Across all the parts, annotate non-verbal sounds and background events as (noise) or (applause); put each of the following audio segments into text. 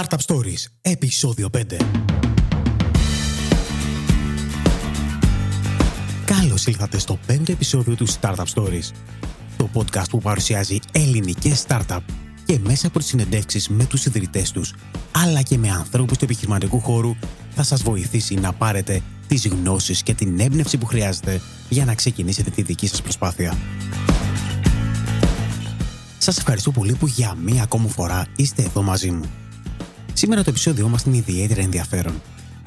Startup Stories, επεισόδιο 5. Καλώς ήλθατε στο πέμπτο επεισόδιο του Startup Stories, το podcast που παρουσιάζει ελληνικές startup και μέσα από τις συνεντεύξεις με τους ιδρυτές τους, αλλά και με ανθρώπους του επιχειρηματικού χώρου, θα σας βοηθήσει να πάρετε τις γνώσεις και την έμπνευση που χρειάζεται για να ξεκινήσετε τη δική σας προσπάθεια. Σας ευχαριστώ πολύ που για μία ακόμη φορά είστε εδώ μαζί μου. Σήμερα το επεισόδιό μας είναι ιδιαίτερα ενδιαφέρον.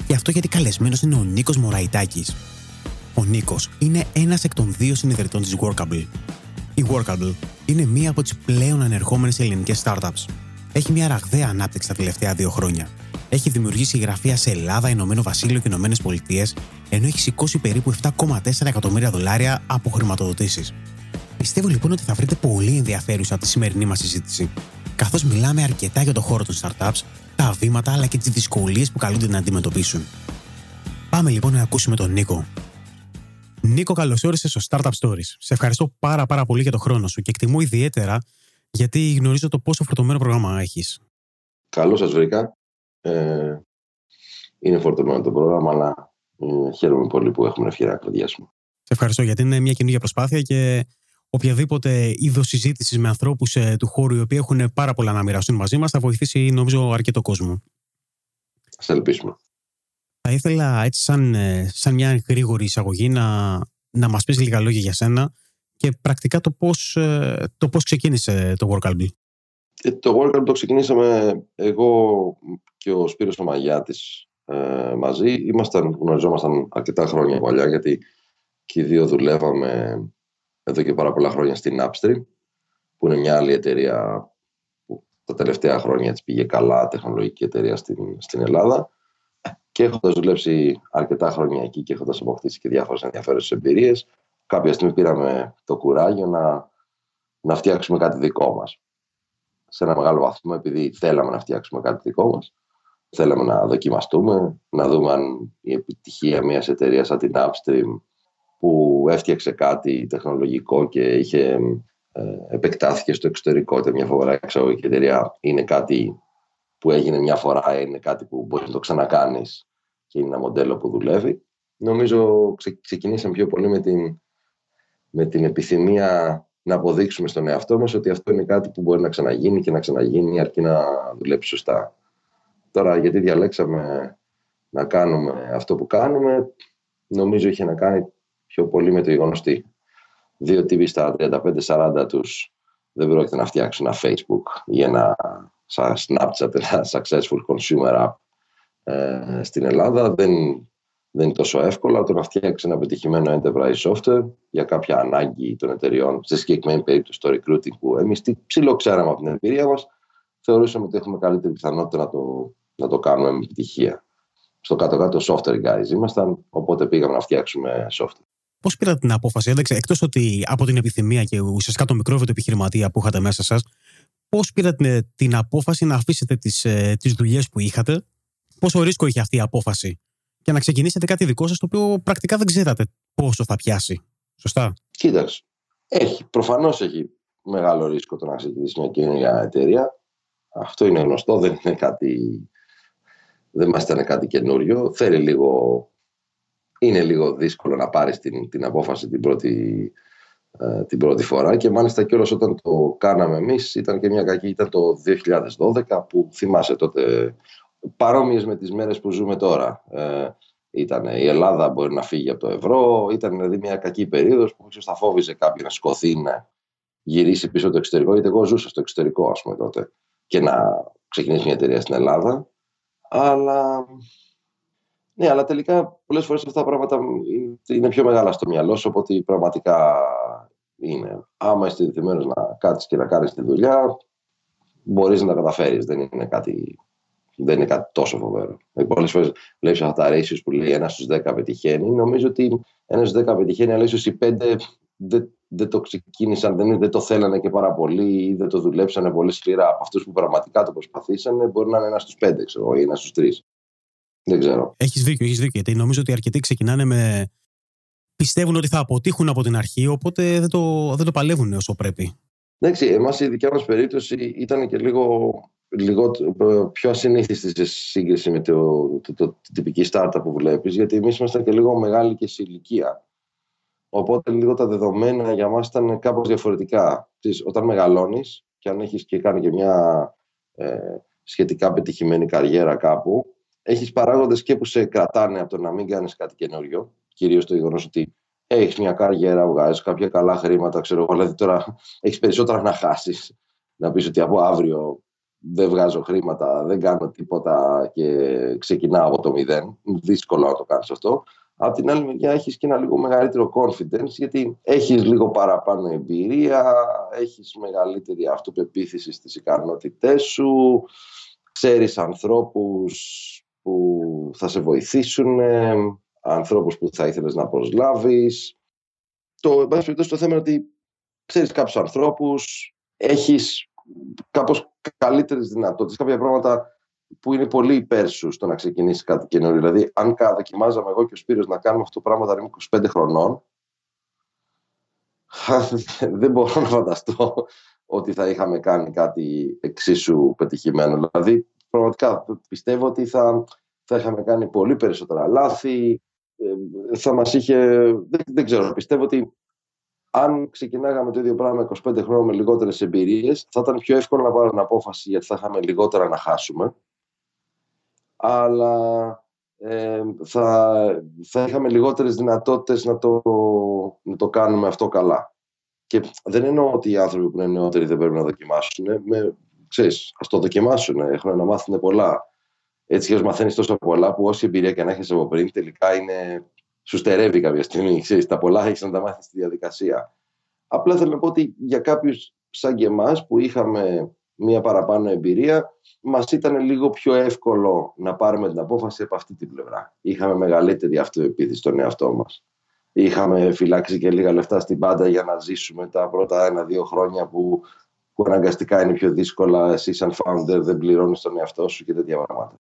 Και αυτό γιατί καλεσμένος είναι ο Νίκος Μωραϊτάκης. Ο Νίκος είναι ένας εκ των δύο συνειδητών της Workable. Η Workable είναι μία από τις πλέον ανερχόμενες ελληνικές startups. Έχει μια ραγδαία ανάπτυξη τα τελευταία δύο χρόνια. Έχει δημιουργήσει γραφεία σε Ελλάδα, Ηνωμένο Βασίλειο και Ηνωμένες Πολιτείες, ενώ έχει σηκώσει περίπου 7,4 εκατομμύρια δολάρια από χρηματοδοτήσεις. Πιστεύω λοιπόν ότι θα βρείτε πολύ ενδιαφέρουσα τη σημερινή μας συζήτηση, καθώς μιλάμε αρκετά για το χώρο των startups, τα βήματα αλλά και τις δυσκολίες που καλούνται να αντιμετωπίσουν. Πάμε λοιπόν να ακούσουμε τον Νίκο. Νίκο, καλώς όρισες στο Startup Stories. Σε ευχαριστώ πάρα, πάρα πολύ για το χρόνο σου και εκτιμώ ιδιαίτερα γιατί γνωρίζω το πόσο φορτωμένο πρόγραμμα έχεις. Καλώς σας βρήκα. Ε, είναι φορτωμένο το πρόγραμμα, αλλά ε, χαίρομαι πολύ που έχουμε ευκαιρία να κρατιάσουμε. Σε ευχαριστώ γιατί είναι μια καινούργια προσπάθεια και οποιαδήποτε είδος συζήτησης με ανθρώπους ε, του χώρου οι οποίοι έχουν πάρα πολλά να μοιραστούν μαζί μας θα βοηθήσει νομίζω αρκετό κόσμο. Α ελπίσουμε. Θα ήθελα έτσι σαν, ε, σαν μια γρήγορη εισαγωγή να, να μας πεις λίγα λόγια για σένα και πρακτικά το πώς, ε, το πώς ξεκίνησε το Workalby. Ε, το Workalby το ξεκινήσαμε εγώ και ο Σπύρος ο Μαγιάτης ε, μαζί. Ήμασταν, γνωριζόμασταν αρκετά χρόνια παλιά γιατί και οι δύο δουλεύαμε εδώ και πάρα πολλά χρόνια στην Upstream που είναι μια άλλη εταιρεία που τα τελευταία χρόνια έτσι πήγε καλά, τεχνολογική εταιρεία στην, στην Ελλάδα. Και έχοντας δουλέψει αρκετά χρόνια εκεί και έχοντας αποκτήσει και διάφορες ενδιαφέρουσες εμπειρίες, κάποια στιγμή πήραμε το κουράγιο να, να φτιάξουμε κάτι δικό μας. Σε ένα μεγάλο βαθμό, επειδή θέλαμε να φτιάξουμε κάτι δικό μας, θέλαμε να δοκιμαστούμε, να δούμε αν η επιτυχία μιας εταιρείας σαν την Upstream που έφτιαξε κάτι τεχνολογικό και είχε, ε, επεκτάθηκε στο εξωτερικό, μια φορά εξαγωγική εταιρεία, είναι κάτι που έγινε μια φορά, είναι κάτι που μπορείς να το ξανακάνεις και είναι ένα μοντέλο που δουλεύει. Νομίζω ξεκινήσαμε πιο πολύ με την, με την επιθυμία να αποδείξουμε στον εαυτό μας ότι αυτό είναι κάτι που μπορεί να ξαναγίνει και να ξαναγίνει αρκεί να δουλέψει σωστά. Τώρα γιατί διαλέξαμε να κάνουμε αυτό που κάνουμε, νομίζω είχε να κάνει πιο πολύ με το γεγονός ότι δύο τύποι στα 35-40 τους δεν πρόκειται να φτιάξουν ένα Facebook ή ένα Snapchat, ένα successful consumer app ε, στην Ελλάδα δεν, δεν είναι τόσο εύκολο. Το να φτιάξει ένα πετυχημένο enterprise software για κάποια ανάγκη των εταιριών, στη συγκεκριμένη περίπτωση το recruiting που εμείς τι ψηλό ξέραμε από την εμπειρία μας, θεωρούσαμε ότι έχουμε καλύτερη πιθανότητα να το, να το κάνουμε με επιτυχία. Στο κάτω-κάτω software guys ήμασταν, οπότε πήγαμε να φτιάξουμε software. Πώς πήρατε την απόφαση, εκτός ότι από την επιθυμία και ουσιαστικά το μικρόβιο του επιχειρηματία που είχατε μέσα σας, πώς πήρατε την απόφαση να αφήσετε τις τις ε, δουλειές που είχατε πόσο ρίσκο είχε αυτή η απόφαση και να ξεκινήσετε κάτι δικό σας το οποίο πρακτικά δεν ξέρατε πόσο θα πιάσει. Σωστά; Κοίταξε. Έχει. Προφανώς έχει μεγάλο ρίσκο το να ξεκινήσει μια καινούργια εταιρεία. Αυτό είναι γνωστό. Δεν είναι κάτι. Δεν μας ήταν κάτι καινούριο. Θέλει λίγο. Είναι λίγο δύσκολο να πάρεις την, την απόφαση την πρώτη, ε, την πρώτη φορά και μάλιστα κιόλας όταν το κάναμε εμείς ήταν και μια κακή, ήταν το 2012 που θυμάσαι τότε παρόμοιες με τις μέρες που ζούμε τώρα. Ε, ήταν η Ελλάδα μπορεί να φύγει από το ευρώ, ήταν δηλαδή μια κακή περίοδος που ίσως θα φόβιζε κάποιον να σκοθεί να γυρίσει πίσω το εξωτερικό, γιατί εγώ ζούσα στο εξωτερικό ας πούμε τότε και να ξεκινήσει μια εταιρεία στην Ελλάδα. Αλλά, ναι, αλλά τελικά πολλές φορές αυτά τα πράγματα είναι πιο μεγάλα στο μυαλό σου από ότι πραγματικά είναι. Άμα είσαι διδυμένος να κάτσεις και να κάνεις τη δουλειά, μπορείς να τα καταφέρεις. Δεν είναι κάτι δεν είναι κάτι τόσο φοβερό. Ε, Πολλές φορές βλέπεις αυτά τα ratios που λέει ένας στους 10 πετυχαίνει. Νομίζω ότι ένας στους 10 πετυχαίνει, αλλά ίσως οι 5 δεν, δεν το ξεκίνησαν, δεν, δεν το θέλανε και πάρα πολύ ή δεν το δουλέψανε πολύ σκληρά. Από αυτούς που πραγματικά το προσπαθήσανε, μπορεί να είναι ένας στους 5 ξέρω, ή ένας στους 3. Δεν ξέρω. Έχεις δίκιο, έχεις δίκιο. Γιατί νομίζω ότι αρκετοί ξεκινάνε με. πιστεύουν ότι θα αποτύχουν από την αρχή, οπότε δεν το, δεν το παλεύουν όσο πρέπει. Εντάξει, εμάς η δικιά μας περίπτωση ήταν και λίγο πιο ασυνήθιστη σε σύγκριση με το, το, το, την τυπική startup που βλέπεις γιατί εμείς ήμασταν και λίγο μεγάλοι και σε ηλικία οπότε λίγο τα δεδομένα για μας ήταν κάπως διαφορετικά όταν μεγαλώνεις και αν έχεις και κάνει και μια ε, σχετικά πετυχημένη καριέρα κάπου έχεις παράγοντες και που σε κρατάνε από το να μην κάνεις κάτι καινούριο κυρίως το γεγονός ότι έχεις μια καριέρα, βγάζεις κάποια καλά χρήματα, ξέρω εγώ, δηλαδή τώρα έχεις περισσότερα να χάσεις. Να πεις ότι από αύριο δεν βγάζω χρήματα, δεν κάνω τίποτα και ξεκινάω από το μηδέn. Δύσκολο να το κάνεις αυτό. Από την άλλη μεριά έχεις και ένα λίγο μεγαλύτερο confidence γιατί έχεις λίγο παραπάνω εμπειρία, έχεις μεγαλύτερη αυτοπεποίθηση στις ικανότητές σου, ξέρεις ανθρώπους που θα σε βοηθήσουν, ανθρώπους που θα ήθελες να προσλάβεις. Το, το θέμα είναι ότι ξέρεις κάποιους ανθρώπους, έχεις κάπως καλύτερες δυνατότητες, κάποια πράγματα που είναι πολύ υπέρ σου στο να ξεκινήσεις κάτι καινούριο. Δηλαδή, αν δοκιμάζαμε εγώ και ο Σπύρος να κάνουμε αυτό το πράγμα όταν είμαι 25 χρονών, (laughs) δεν μπορώ να φανταστώ ότι θα είχαμε κάνει κάτι εξίσου πετυχημένο. Δηλαδή, πραγματικά πιστεύω ότι θα, θα είχαμε κάνει πολύ περισσότερα λάθη, ε, θα μας είχε, δεν, δεν ξέρω, πιστεύω ότι αν ξεκινάγαμε το ίδιο πράγμα 25 χρόνια με λιγότερες εμπειρίες, θα ήταν πιο εύκολο να πάρουμε απόφαση γιατί θα είχαμε λιγότερα να χάσουμε. Αλλά ε, θα, θα είχαμε λιγότερες δυνατότητες να το, να το κάνουμε αυτό καλά. Και δεν εννοώ ότι οι άνθρωποι που είναι νεότεροι δεν πρέπει να δοκιμάσουν. Με, ξέρεις, ας το δοκιμάσουν, έχουν να μάθουν πολλά έτσι και μαθαίνεις τόσο πολλά που όση εμπειρία και να έχεις από πριν, τελικά είναι, σου στερεύει κάποια στιγμή. Ξέρεις, τα πολλά έχεις να τα μάθεις στη διαδικασία. Απλά θέλω να πω ότι για κάποιους σαν και εμάς που είχαμε μία παραπάνω εμπειρία, μας ήταν λίγο πιο εύκολο να πάρουμε την απόφαση από αυτή την πλευρά. Είχαμε μεγαλύτερη αυτοεπίθεση στον εαυτό μας. Είχαμε φυλάξει και λίγα λεφτά στην πάντα για να ζήσουμε τα πρώτα ένα-δύο χρόνια που, που αναγκαστικά είναι πιο δύσκολα. Εσύ, σαν founder, δεν πληρώνεις τον εαυτό σου και τέτοια πράγματα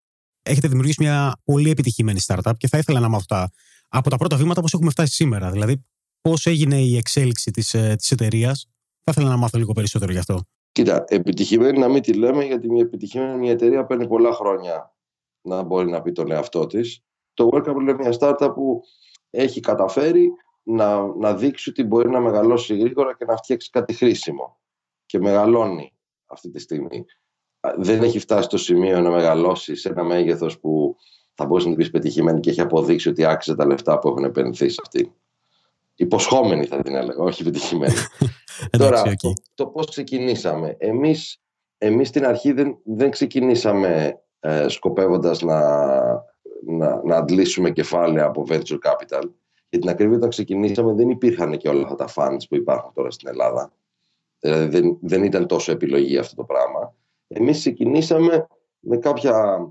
έχετε δημιουργήσει μια πολύ επιτυχημένη startup και θα ήθελα να μάθω τα, από τα πρώτα βήματα πώς έχουμε φτάσει σήμερα. Δηλαδή, πώς έγινε η εξέλιξη της της ε, εταιρείας. Θα ήθελα να μάθω λίγο περισσότερο γι' αυτό. Κοίτα, επιτυχημένη να μην τη λέμε, γιατί μια επιτυχημένη μια εταιρεία παίρνει πολλά χρόνια να μπορεί να πει τον εαυτό της. Το Welcome είναι μια startup που έχει καταφέρει να, να δείξει ότι μπορεί να μεγαλώσει γρήγορα και να φτιάξει κάτι χρήσιμο. Και μεγαλώνει αυτή τη στιγμή δεν έχει φτάσει στο σημείο να μεγαλώσει σε ένα μέγεθος που θα μπορούσε να την πεις πετυχημένη και έχει αποδείξει ότι άξιζε τα λεφτά που έχουν επενδύσει σε αυτή. Υποσχόμενη θα την έλεγα, όχι πετυχημένη. (laughs) Τώρα, το, το πώς ξεκινήσαμε. Εμείς εμείς στην αρχή δεν, δεν ξεκινήσαμε ε, σκοπεύοντας να, να, να αντλήσουμε κεφάλαια από venture capital. Για την ακρίβεια, όταν ξεκινήσαμε, δεν υπήρχαν και όλα αυτά τα funds που υπάρχουν τώρα στην Ελλάδα. Δηλαδή, δεν, δεν ήταν τόσο επιλογή αυτό το πράγμα. Εμείς ξεκινήσαμε με, κάποια,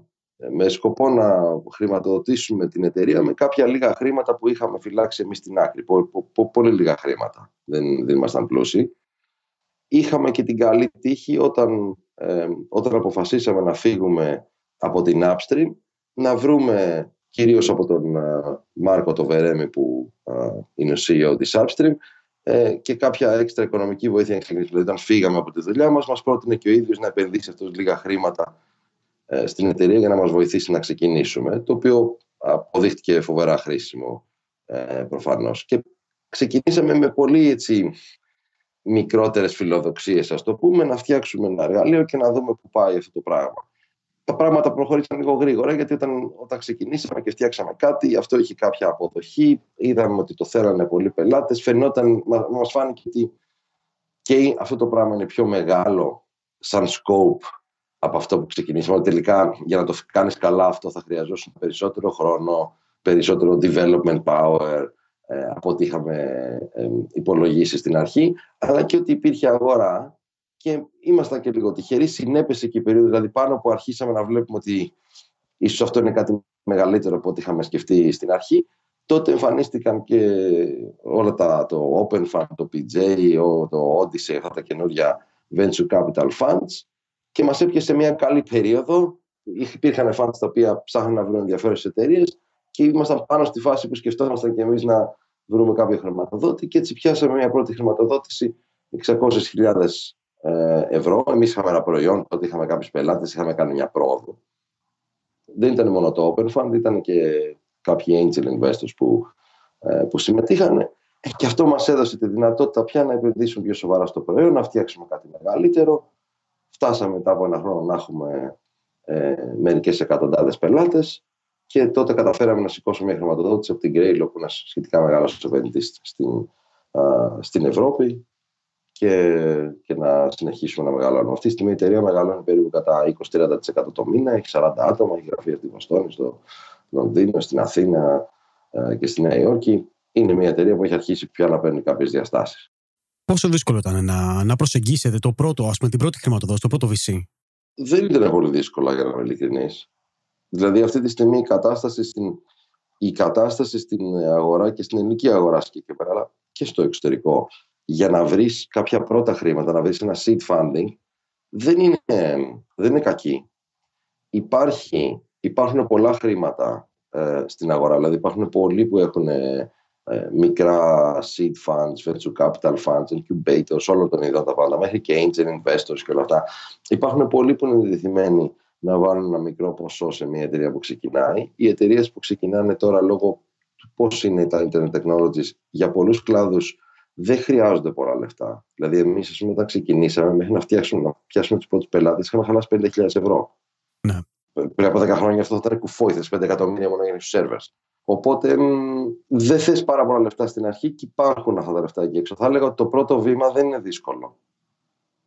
με σκοπό να χρηματοδοτήσουμε την εταιρεία με κάποια λίγα χρήματα που είχαμε φυλάξει εμείς στην άκρη. πολύ λίγα χρήματα. Δεν, δεν ήμασταν πλούσιοι. Είχαμε και την καλή τύχη όταν, ε, όταν αποφασίσαμε να φύγουμε από την Upstream να βρούμε κυρίως από τον uh, Μάρκο το Βερέμι που uh, είναι ο CEO της Upstream ε, και κάποια έξτρα οικονομική βοήθεια Δηλαδή, όταν φύγαμε από τη δουλειά μας, μας πρότεινε και ο ίδιος να επενδύσει αυτό λίγα χρήματα ε, στην εταιρεία για να μας βοηθήσει να ξεκινήσουμε. Το οποίο αποδείχτηκε φοβερά χρήσιμο ε, προφανώς. Και ξεκινήσαμε με πολύ έτσι, μικρότερες φιλοδοξίες, ας το πούμε, να φτιάξουμε ένα εργαλείο και να δούμε πού πάει αυτό το πράγμα τα πράγματα προχώρησαν λίγο γρήγορα γιατί όταν, όταν ξεκινήσαμε και φτιάξαμε κάτι αυτό είχε κάποια αποδοχή. Είδαμε ότι το θέλανε πολλοί πελάτες. Φαινόταν, μα, μας φάνηκε ότι και αυτό το πράγμα είναι πιο μεγάλο σαν scope από αυτό που ξεκινήσαμε. Τελικά για να το κάνεις καλά αυτό θα χρειαζόταν περισσότερο χρόνο, περισσότερο development power ε, από ό,τι είχαμε ε, υπολογίσει στην αρχή, αλλά και ότι υπήρχε αγορά και ήμασταν και λίγο τυχεροί. Συνέπεσε και η περίοδος, δηλαδή πάνω που αρχίσαμε να βλέπουμε ότι ίσως αυτό είναι κάτι μεγαλύτερο από ό,τι είχαμε σκεφτεί στην αρχή. Τότε εμφανίστηκαν και όλα τα, το Open Fund, το PJ, το Odyssey, αυτά τα καινούργια Venture Capital Funds και μας έπιασε μια καλή περίοδο. Υπήρχαν funds τα οποία ψάχναν να βρουν ενδιαφέρουσες εταιρείες και ήμασταν πάνω στη φάση που σκεφτόμασταν και εμείς να βρούμε κάποιο χρηματοδότη και έτσι πιάσαμε μια πρώτη χρηματοδότηση 600.000 ε, ευρώ. Εμείς είχαμε ένα προϊόν, τότε είχαμε κάποιους πελάτες, είχαμε κάνει μια πρόοδο. Δεν ήταν μόνο το Open Fund, ήταν και κάποιοι angel investors που, ε, που συμμετείχαν. Ε, και αυτό μας έδωσε τη δυνατότητα πια να επενδύσουμε πιο σοβαρά στο προϊόν, να φτιάξουμε κάτι μεγαλύτερο. Φτάσαμε μετά από ένα χρόνο να έχουμε ε, μερικές εκατοντάδες πελάτες και τότε καταφέραμε να σηκώσουμε μια χρηματοδότηση από την Grail, που είναι σχετικά μεγάλος επενδυτή στην, στην Ευρώπη και, και να συνεχίσουμε να μεγαλώνουμε. Αυτή τη στιγμή η εταιρεία μεγαλώνει περίπου κατά 20-30% το μήνα. Έχει 40 άτομα, έχει γραφεία στη Βοστόνη, στο Λονδίνο, στην Αθήνα ε, και στη Νέα Υόρκη. Είναι μια εταιρεία που έχει αρχίσει πια να παίρνει κάποιες διαστάσεις. Πόσο δύσκολο ήταν να, να προσεγγίσετε το πρώτο, ας πούμε, την πρώτη χρηματοδότηση, το πρώτο VC; Δεν ήταν πολύ δύσκολο, για να είμαι ειλικρινής. Δηλαδή, αυτή τη στιγμή η κατάσταση στην, η κατάσταση στην αγορά και στην ελληνική αγορά συγκεκριμένα, αλλά και στο εξωτερικό, για να βρεις κάποια πρώτα χρήματα, να βρεις ένα seed funding, δεν είναι, δεν είναι κακή. Υπάρχει, υπάρχουν πολλά χρήματα ε, στην αγορά, δηλαδή υπάρχουν πολλοί που έχουν ε, ε, μικρά seed funds, venture capital funds, incubators, όλων των ειδών τα πάντα, μέχρι και angel investors και όλα αυτά. Υπάρχουν πολλοί που είναι διδυμένοι να βάλουν ένα μικρό ποσό σε μια εταιρεία που ξεκινάει. Οι εταιρείες που ξεκινάνε τώρα λόγω του πώς είναι τα internet technologies για πολλούς κλάδους δεν χρειάζονται πολλά λεφτά. Δηλαδή, εμείς, ας πούμε, όταν ξεκινήσαμε, μέχρι να, φτιάξουμε, να πιάσουμε τους πρώτους πελάτες, είχαμε χαλάσει 5.000 ευρώ. Ναι. Πριν από 10 χρόνια αυτό θα ήταν κουφό, θε 5 εκατομμύρια μόνο για τους σερβερς. Οπότε δεν θες πάρα πολλά λεφτά στην αρχή και υπάρχουν αυτά τα λεφτά εκεί έξω. Θα έλεγα ότι το πρώτο βήμα δεν είναι δύσκολο.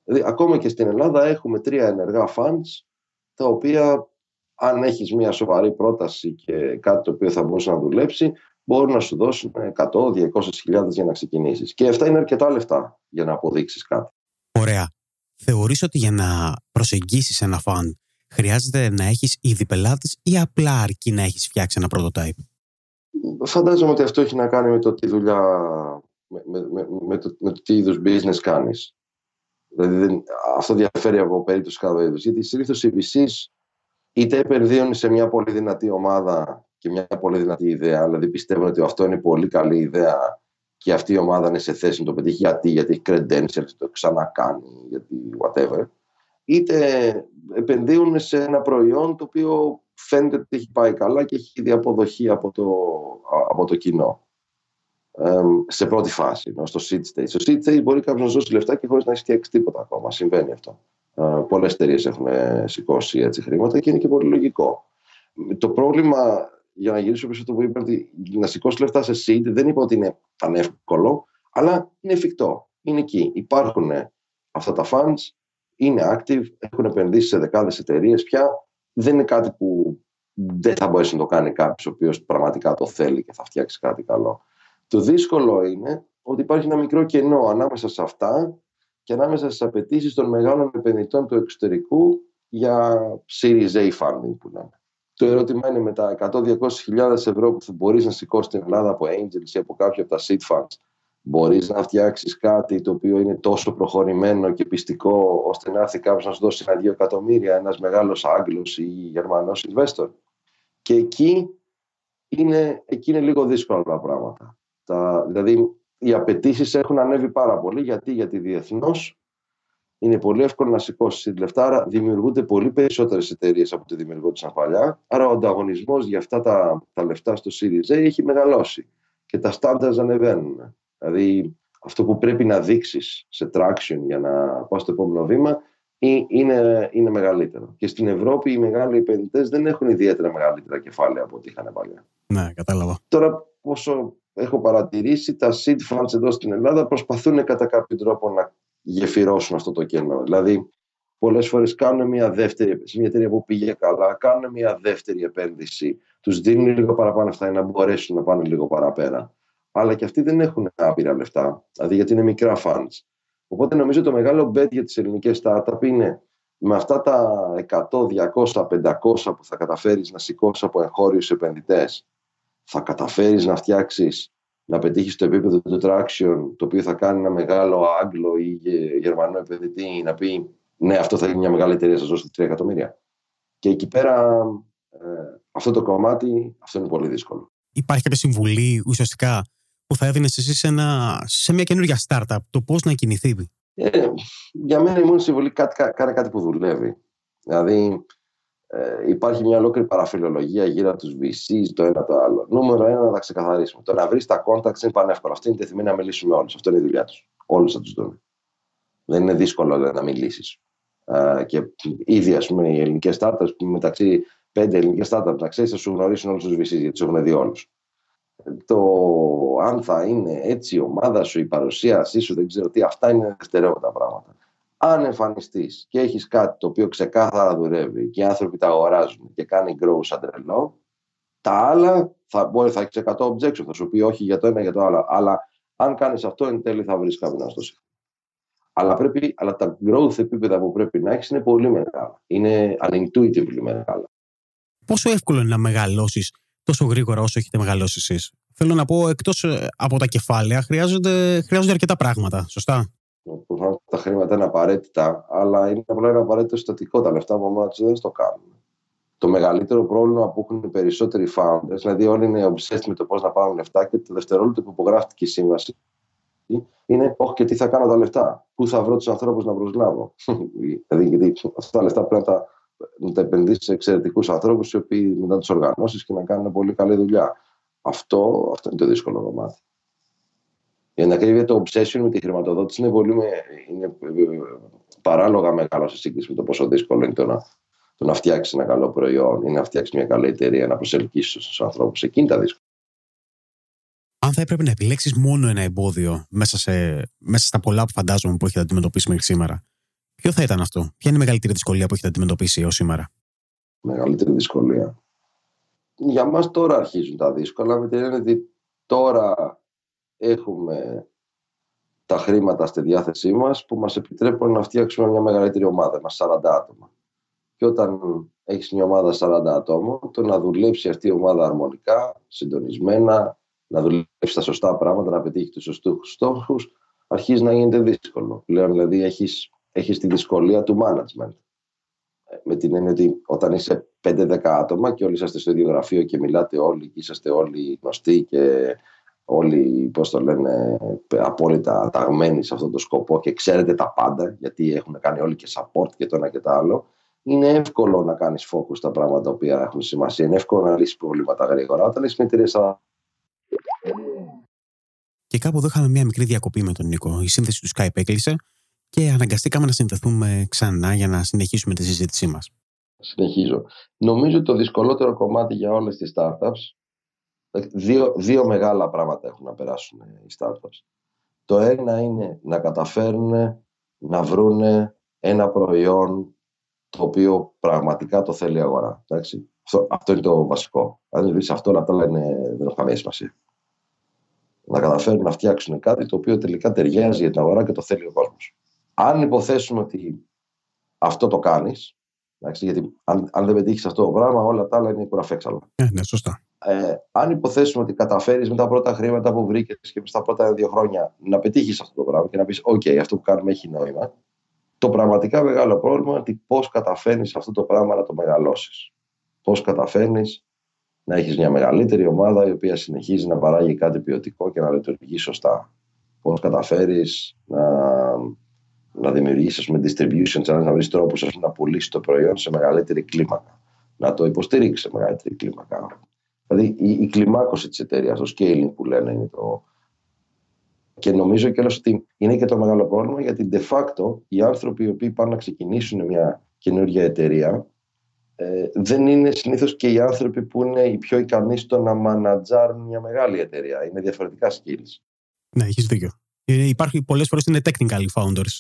Δηλαδή, ακόμα και στην Ελλάδα έχουμε τρία ενεργά funds, τα οποία αν έχεις μια σοβαρή πρόταση και κάτι το οποίο θα μπορούσε να δουλέψει, μπορούν να σου δώσουν 100-200 χιλιάδες για να ξεκινήσεις. Και αυτά είναι αρκετά λεφτά για να αποδείξεις κάτι. Ωραία. Θεωρείς ότι για να προσεγγίσεις ένα φαν χρειάζεται να έχεις ήδη πελάτες ή απλά αρκεί να έχεις φτιάξει ένα prototype. Φαντάζομαι ότι αυτό έχει να κάνει με το τι δουλειά, με, με, με, το, με το τι είδους business κάνεις. Δηλαδή αυτό διαφέρει από περίπτωση κάθε περίπτωση. Γιατί συνήθως οι VCs είτε επενδύουν σε μια πολύ δυνατή ομάδα και μια πολύ δυνατή ιδέα, δηλαδή πιστεύουν ότι αυτό είναι πολύ καλή ιδέα και αυτή η ομάδα είναι σε θέση να το πετύχει. Γιατί, γιατί έχει credentials, το ξανακάνει, γιατί whatever. Είτε επενδύουν σε ένα προϊόν το οποίο φαίνεται ότι έχει πάει καλά και έχει ήδη αποδοχή από το, από το κοινό. σε πρώτη φάση, στο seed stage. Στο seed stage μπορεί κάποιος να δώσει λεφτά και χωρίς να έχει φτιάξει τίποτα ακόμα. Συμβαίνει αυτό. Ε, Πολλές εταιρείες έχουν σηκώσει έτσι χρήματα και είναι και πολύ λογικό. Το πρόβλημα για να γυρίσω πίσω το που είπα ότι να σηκώσει λεφτά σε seed δεν είπα ότι είναι πανεύκολο, αλλά είναι εφικτό. Είναι εκεί. Υπάρχουν αυτά τα funds, είναι active, έχουν επενδύσει σε δεκάδες εταιρείες πια. Δεν είναι κάτι που δεν θα μπορέσει να το κάνει κάποιος ο οποίος πραγματικά το θέλει και θα φτιάξει κάτι καλό. Το δύσκολο είναι ότι υπάρχει ένα μικρό κενό ανάμεσα σε αυτά και ανάμεσα στις απαιτήσεις των μεγάλων επενδυτών του εξωτερικού για Series A funding που λέμε. Το ερώτημα είναι με τα 100-200 ευρώ που θα μπορείς να σηκώσεις στην Ελλάδα από Angels ή από κάποια από τα seed funds, μπορείς να φτιάξεις κάτι το οποίο είναι τόσο προχωρημένο και πιστικό, ώστε να έρθει κάποιος να σου δώσει ένα-δύο εκατομμύρια, ένας μεγάλος Άγγλος ή Γερμανός investor. Και εκεί είναι, εκεί είναι λίγο δύσκολα τα πράγματα. Τα, δηλαδή, οι απαιτήσεις έχουν ανέβει πάρα πολύ. Γιατί, γιατί διεθνώς είναι πολύ εύκολο να σηκώσεις λεφτά. Άρα δημιουργούνται πολύ περισσότερες εταιρείες από ό,τι δημιουργούνταν παλιά. Άρα ο ανταγωνισμός για αυτά τα, τα λεφτά στο Series A έχει μεγαλώσει και τα standards ανεβαίνουν. Δηλαδή αυτό που πρέπει να δείξεις σε traction για να πας στο επόμενο βήμα είναι, είναι μεγαλύτερο. Και στην Ευρώπη οι μεγάλοι επενδυτές δεν έχουν ιδιαίτερα μεγαλύτερα κεφάλαια από ό,τι είχαν παλιά. Ναι, κατάλαβα. Τώρα, όσο έχω παρατηρήσει, τα seed funds εδώ στην Ελλάδα προσπαθούν κατά κάποιο τρόπο να γεφυρώσουν αυτό το κενό. Δηλαδή, πολλές φορές κάνουν μια δεύτερη, σε μια εταιρεία που πήγε καλά, κάνουν μια δεύτερη επένδυση, τους δίνουν λίγο παραπάνω αυτά για να μπορέσουν να πάνε λίγο παραπέρα. Αλλά και αυτοί δεν έχουν άπειρα λεφτά, δηλαδή γιατί είναι μικρά funds. Οπότε νομίζω το μεγάλο bet για τις ελληνικές startup είναι με αυτά τα 100, 200, 500 που θα καταφέρεις να σηκώσεις από εγχώριους επενδυτές, θα καταφέρεις να φτιάξεις να πετύχεις το επίπεδο του traction, το οποίο θα κάνει ένα μεγάλο Άγγλο ή Γερμανό επενδυτή να πει ναι, αυτό θα γίνει μια μεγάλη εταιρεία, σας δώσω 3 εκατομμύρια. Και εκεί πέρα ε, αυτό το κομμάτι, αυτό είναι πολύ δύσκολο. Υπάρχει κάποια συμβουλή ουσιαστικά που θα έδινες εσύ σε, ένα, σε μια καινούργια startup, το πώς να κινηθεί; Ε, για μένα η μόνη συμβολή κάτι, κάνει κάτι που δουλεύει. Δηλαδή, ε, υπάρχει μια ολόκληρη παραφιλολογία γύρω από τους VCs, το ένα το άλλο. Νούμερο ένα να τα ξεκαθαρίσουμε. Το να βρεις τα contacts είναι πανεύκολο. Αυτοί είναι τεθειμένοι να μιλήσουν με όλους. Αυτό είναι η δουλειά τους. Όλους θα τους δουν. Δεν είναι δύσκολο να μιλήσεις. Ε, και ήδη, ας πούμε, οι ελληνικές startups μεταξύ πέντε ελληνικές startups μεταξύ θα σου γνωρίσουν όλους τους VCs γιατί τους έχουν δει όλους. Το αν θα είναι έτσι η ομάδα σου, η παρουσίασή σου, δεν ξέρω τι, αυτά είναι δευτερεύοντα πράγματα. Αν εμφανιστείς και έχεις κάτι το οποίο ξεκάθαρα δουλεύει και οι άνθρωποι τα αγοράζουν και κάνει grow σαν τρελό, τα άλλα θα μπορεί θα έχεις 100 objection, θα σου πει όχι για το ένα για το άλλο. Αλλά αν κάνεις αυτό, εν τέλει θα βρεις κάποιον να στο αλλά, πρέπει, αλλά τα growth επίπεδα που πρέπει να έχεις είναι πολύ μεγάλα. Είναι unintuitively μεγάλα. Πόσο εύκολο είναι να μεγαλώσεις τόσο γρήγορα όσο έχετε μεγαλώσει εσείς; Θέλω να πω, εκτός ε, από τα κεφάλαια, χρειάζονται, χρειάζονται αρκετά πράγματα. Σωστά; Προφανώς τα χρήματα είναι απαραίτητα, αλλά είναι απλά ένα απαραίτητο συστατικό. Τα λεφτά από μόνα τους δεν το κάνουν. Το μεγαλύτερο πρόβλημα που έχουν οι περισσότεροι founders, δηλαδή όλοι είναι obsessed με το πώς να πάρουν λεφτά και το δευτερόλεπτο που υπογράφτηκε η σύμβαση, είναι όχι και τι θα κάνω τα λεφτά; Πού θα βρω τους ανθρώπους να προσλάβω; (laughs) δηλαδή, γιατί αυτά τα λεφτά πρέπει να τα, να τα επενδύσεις σε εξαιρετικούς ανθρώπους, οι οποίοι μετά τους οργανώσεις και να κάνουν πολύ καλή δουλειά. Αυτό, αυτό είναι το δύσκολο κομμάτι. Η ανακρίβεια, το obsession με τη χρηματοδότηση είναι, πολύ, είναι παράλογα μεγάλο σε σύγκριση με το πόσο δύσκολο είναι το να, το να φτιάξεις ένα καλό προϊόν ή να φτιάξεις μια καλή εταιρεία, να προσελκύσεις τους ανθρώπους. Εκείνη τα δύσκολα αν θα έπρεπε να επιλέξεις μόνο ένα εμπόδιο μέσα, σε, μέσα στα πολλά που φαντάζομαι που έχετε αντιμετωπίσει μέχρι σήμερα, ποιο θα ήταν αυτό, Ποια είναι η μεγαλύτερη δυσκολία που έχετε αντιμετωπίσει έως σήμερα, Μεγαλύτερη δυσκολία. Για μας τώρα αρχίζουν τα δύσκολα, με την έννοια ότι τώρα έχουμε τα χρήματα στη διάθεσή μας που μας επιτρέπουν να φτιάξουμε μια μεγαλύτερη ομάδα, μας 40 άτομα. Και όταν έχεις μια ομάδα 40 ατόμων, το να δουλέψει αυτή η ομάδα αρμονικά, συντονισμένα, να δουλεύει τα σωστά πράγματα, να πετύχει τους σωστούς στόχους, αρχίζει να γίνεται δύσκολο. Πλέον δηλαδή έχεις έχεις τη δυσκολία του management. Με την έννοια ότι όταν είσαι 5-10 άτομα και όλοι είσαστε στο ίδιο γραφείο και μιλάτε όλοι και είσαστε όλοι γνωστοί και όλοι, πώς το λένε, απόλυτα ταγμένοι σε αυτόν τον σκοπό και ξέρετε τα πάντα, γιατί έχουν κάνει όλοι και support και το ένα και το άλλο, είναι εύκολο να κάνεις focus στα πράγματα τα οποία έχουν σημασία. Είναι εύκολο να λύσεις προβλήματα γρήγορα. Όταν είσαι με εταιρείε και κάπου εδώ είχαμε μια μικρή διακοπή με τον Νίκο. Η σύνθεση του Skype έκλεισε και αναγκαστήκαμε να συνδεθούμε ξανά για να συνεχίσουμε τη συζήτησή μας. Συνεχίζω. Νομίζω το δυσκολότερο κομμάτι για όλες τις startups. Δύο, δύο μεγάλα πράγματα έχουν να περάσουν οι startups. Το ένα είναι να καταφέρουν να βρουν ένα προϊόν το οποίο πραγματικά το θέλει η αγορά. Αυτό, αυτό είναι το βασικό. Αν δεν αυτό, όλα τα άλλα δεν έχουν καμία σημασία να καταφέρουν να φτιάξουν κάτι το οποίο τελικά ταιριάζει για την αγορά και το θέλει ο κόσμος. Αν υποθέσουμε ότι αυτό το κάνεις, γιατί αν, αν δεν πετύχεις αυτό το πράγμα, όλα τα άλλα είναι κουραφέξαλα. Ε, ναι, σωστά. Ε, αν υποθέσουμε ότι καταφέρεις με τα πρώτα χρήματα που βρήκες και στα πρώτα δύο χρόνια να πετύχεις αυτό το πράγμα και να πεις: OK, αυτό που κάνουμε έχει νόημα. Το πραγματικά μεγάλο πρόβλημα είναι ότι πώς καταφέρνεις αυτό το πράγμα να το μεγαλώσεις. Πώς καταφέρνεις να έχεις μια μεγαλύτερη ομάδα η οποία συνεχίζει να παράγει κάτι ποιοτικό και να λειτουργεί σωστά. Πώς καταφέρεις να, να δημιουργήσεις με distribution channels, να βρεις τρόπους να πουλήσεις το προϊόν σε μεγαλύτερη κλίμακα. Να το υποστηρίξεις σε μεγαλύτερη κλίμακα. Δηλαδή η, η κλιμάκωση της εταιρείας, το scaling που λένε είναι το. Και νομίζω κιόλα ότι είναι και το μεγάλο πρόβλημα γιατί de facto οι άνθρωποι οι οποίοι πάνε να ξεκινήσουν μια καινούργια εταιρεία ε, δεν είναι συνήθως και οι άνθρωποι που είναι οι πιο ικανοί στο να μανατζάρουν μια μεγάλη εταιρεία. Είναι διαφορετικά skills. Ναι, έχεις δίκιο. Ε, υπάρχουν πολλές φορές είναι technical founders